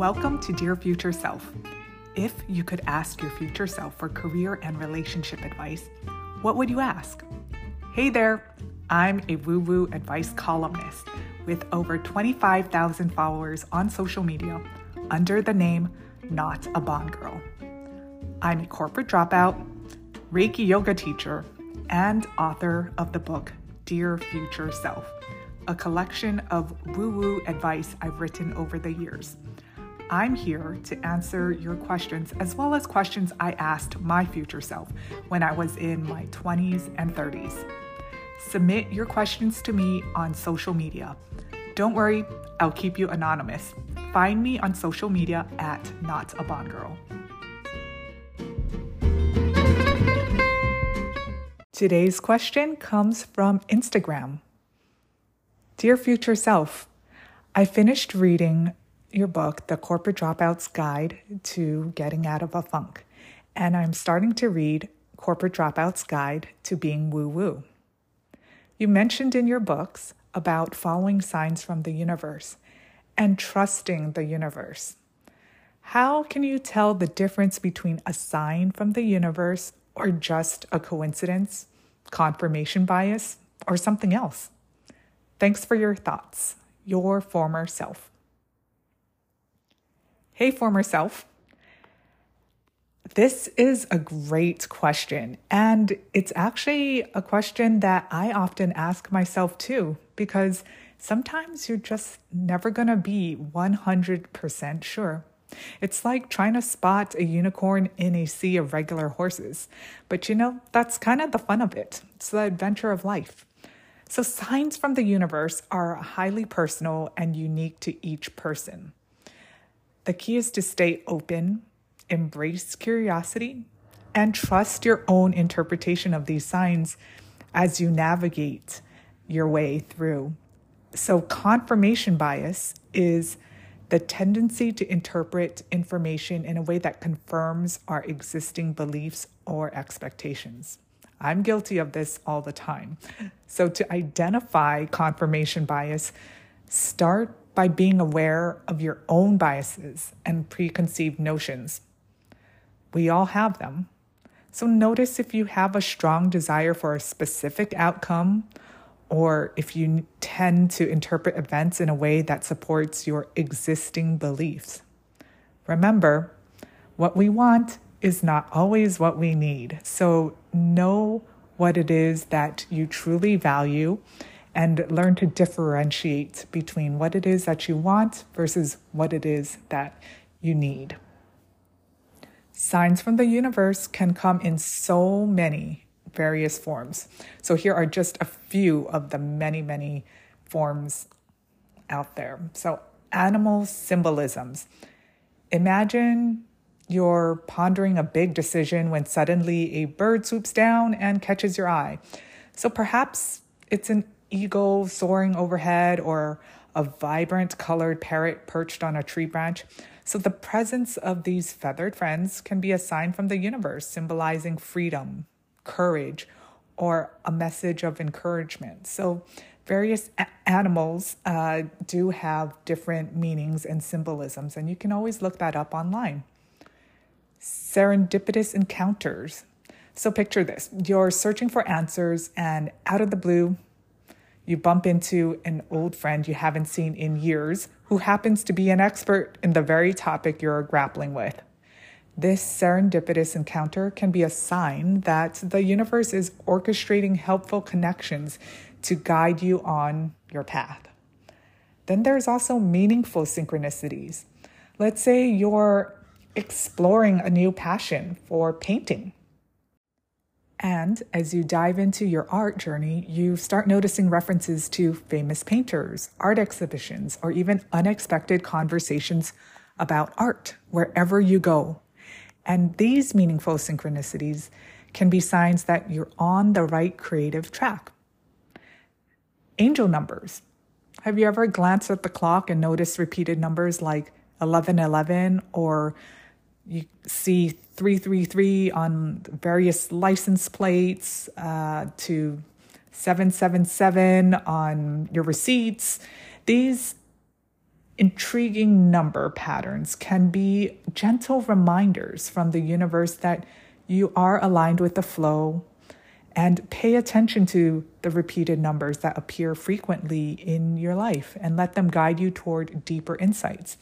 Welcome to Dear Future Self. If you could ask your future self for career and relationship advice, what would you ask? Hey there, I'm a woo woo advice columnist with over 25,000 followers on social media under the name Not a Bond Girl. I'm a corporate dropout, Reiki yoga teacher, and author of the book Dear Future Self, a collection of woo woo advice I've written over the years. I'm here to answer your questions as well as questions I asked my future self when I was in my 20s and 30s. Submit your questions to me on social media. Don't worry, I'll keep you anonymous. Find me on social media at Not a Bond Girl. Today's question comes from Instagram. Dear future self, I finished reading your book, The Corporate Dropout's Guide to Getting Out of a Funk, and I'm starting to read Corporate Dropout's Guide to Being Woo Woo. You mentioned in your books about following signs from the universe and trusting the universe. How can you tell the difference between a sign from the universe or just a coincidence, confirmation bias, or something else? Thanks for your thoughts. Your former self. Hey, former self. This is a great question. And it's actually a question that I often ask myself too, because sometimes you're just never going to be 100% sure. It's like trying to spot a unicorn in a sea of regular horses. But you know, that's kind of the fun of it. It's the adventure of life. So, signs from the universe are highly personal and unique to each person. The key is to stay open, embrace curiosity, and trust your own interpretation of these signs as you navigate your way through. So, confirmation bias is the tendency to interpret information in a way that confirms our existing beliefs or expectations. I'm guilty of this all the time. So, to identify confirmation bias, start by being aware of your own biases and preconceived notions. We all have them. So notice if you have a strong desire for a specific outcome or if you tend to interpret events in a way that supports your existing beliefs. Remember, what we want is not always what we need. So know what it is that you truly value and learn to differentiate between what it is that you want versus what it is that you need. Signs from the universe can come in so many various forms. So, here are just a few of the many, many forms out there. So, animal symbolisms. Imagine you're pondering a big decision when suddenly a bird swoops down and catches your eye. So, perhaps it's an eagle soaring overhead or a vibrant colored parrot perched on a tree branch. So, the presence of these feathered friends can be a sign from the universe symbolizing freedom, courage, or a message of encouragement. So, various a- animals uh, do have different meanings and symbolisms, and you can always look that up online. Serendipitous encounters. So, picture this you're searching for answers, and out of the blue, you bump into an old friend you haven't seen in years who happens to be an expert in the very topic you're grappling with. This serendipitous encounter can be a sign that the universe is orchestrating helpful connections to guide you on your path. Then there's also meaningful synchronicities. Let's say you're exploring a new passion for painting and as you dive into your art journey, you start noticing references to famous painters, art exhibitions, or even unexpected conversations about art wherever you go. And these meaningful synchronicities can be signs that you're on the right creative track. Angel numbers. Have you ever glanced at the clock and noticed repeated numbers like 1111 or you see 333 on various license plates uh, to 777 on your receipts. These intriguing number patterns can be gentle reminders from the universe that you are aligned with the flow and pay attention to the repeated numbers that appear frequently in your life and let them guide you toward deeper insights.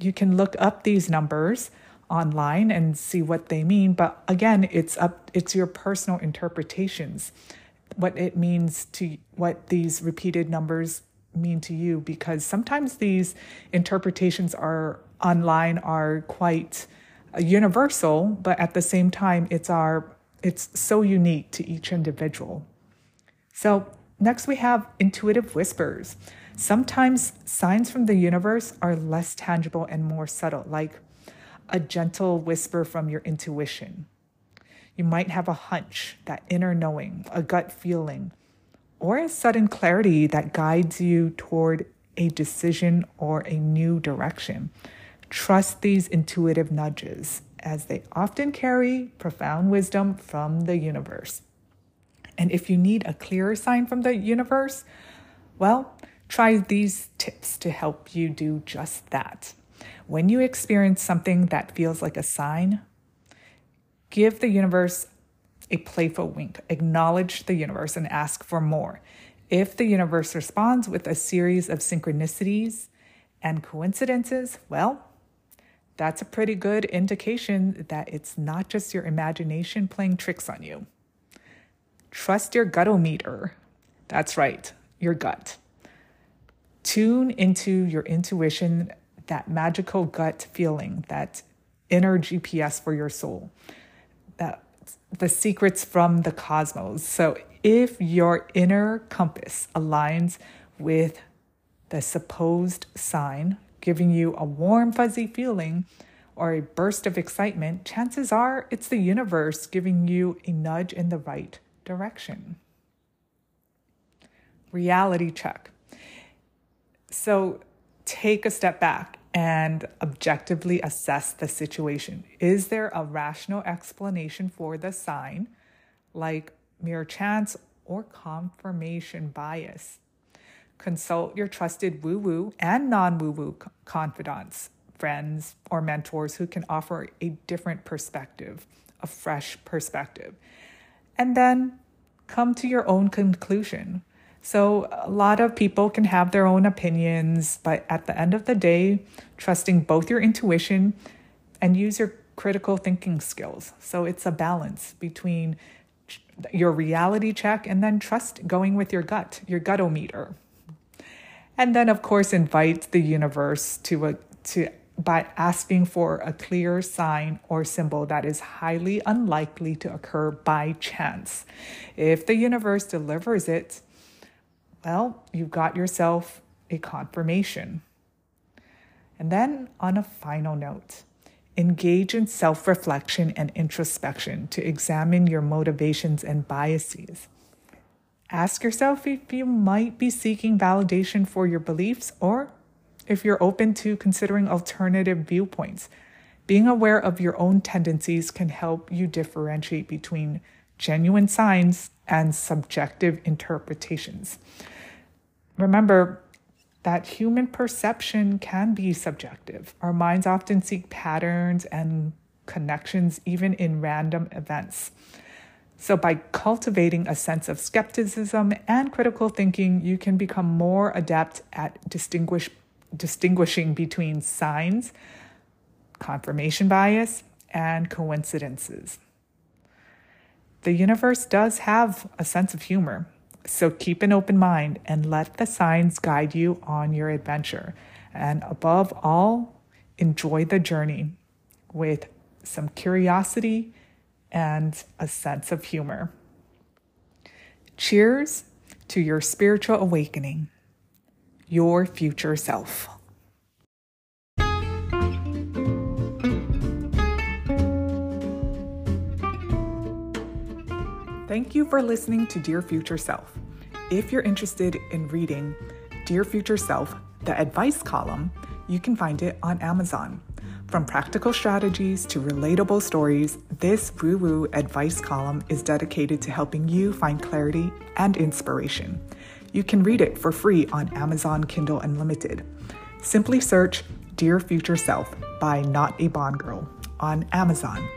You can look up these numbers online and see what they mean, but again, it's up it's your personal interpretations what it means to what these repeated numbers mean to you because sometimes these interpretations are online are quite uh, universal but at the same time it's our it's so unique to each individual. So next we have intuitive whispers. Sometimes signs from the universe are less tangible and more subtle like a gentle whisper from your intuition you might have a hunch, that inner knowing, a gut feeling, or a sudden clarity that guides you toward a decision or a new direction. Trust these intuitive nudges as they often carry profound wisdom from the universe. And if you need a clearer sign from the universe, well, try these tips to help you do just that. When you experience something that feels like a sign, Give the universe a playful wink. Acknowledge the universe and ask for more. If the universe responds with a series of synchronicities and coincidences, well, that's a pretty good indication that it's not just your imagination playing tricks on you. Trust your gutometer. That's right, your gut. Tune into your intuition, that magical gut feeling, that inner GPS for your soul that the secrets from the cosmos. So if your inner compass aligns with the supposed sign, giving you a warm, fuzzy feeling or a burst of excitement, chances are it's the universe giving you a nudge in the right direction. Reality check. So take a step back and objectively assess the situation. Is there a rational explanation for the sign, like mere chance or confirmation bias? Consult your trusted woo woo and non woo woo confidants, friends, or mentors who can offer a different perspective, a fresh perspective. And then come to your own conclusion. So, a lot of people can have their own opinions, but at the end of the day, trusting both your intuition and use your critical thinking skills. So, it's a balance between your reality check and then trust going with your gut, your gutometer. And then, of course, invite the universe to a, to by asking for a clear sign or symbol that is highly unlikely to occur by chance. If the universe delivers it, well, you've got yourself a confirmation. And then, on a final note, engage in self reflection and introspection to examine your motivations and biases. Ask yourself if you might be seeking validation for your beliefs or if you're open to considering alternative viewpoints. Being aware of your own tendencies can help you differentiate between genuine signs and subjective interpretations. Remember that human perception can be subjective. Our minds often seek patterns and connections even in random events. So, by cultivating a sense of skepticism and critical thinking, you can become more adept at distinguish, distinguishing between signs, confirmation bias, and coincidences. The universe does have a sense of humor. So keep an open mind and let the signs guide you on your adventure. And above all, enjoy the journey with some curiosity and a sense of humor. Cheers to your spiritual awakening, your future self. Thank you for listening to Dear Future Self. If you're interested in reading Dear Future Self, the advice column, you can find it on Amazon. From practical strategies to relatable stories, this woo woo advice column is dedicated to helping you find clarity and inspiration. You can read it for free on Amazon Kindle Unlimited. Simply search Dear Future Self by Not a Bond Girl on Amazon.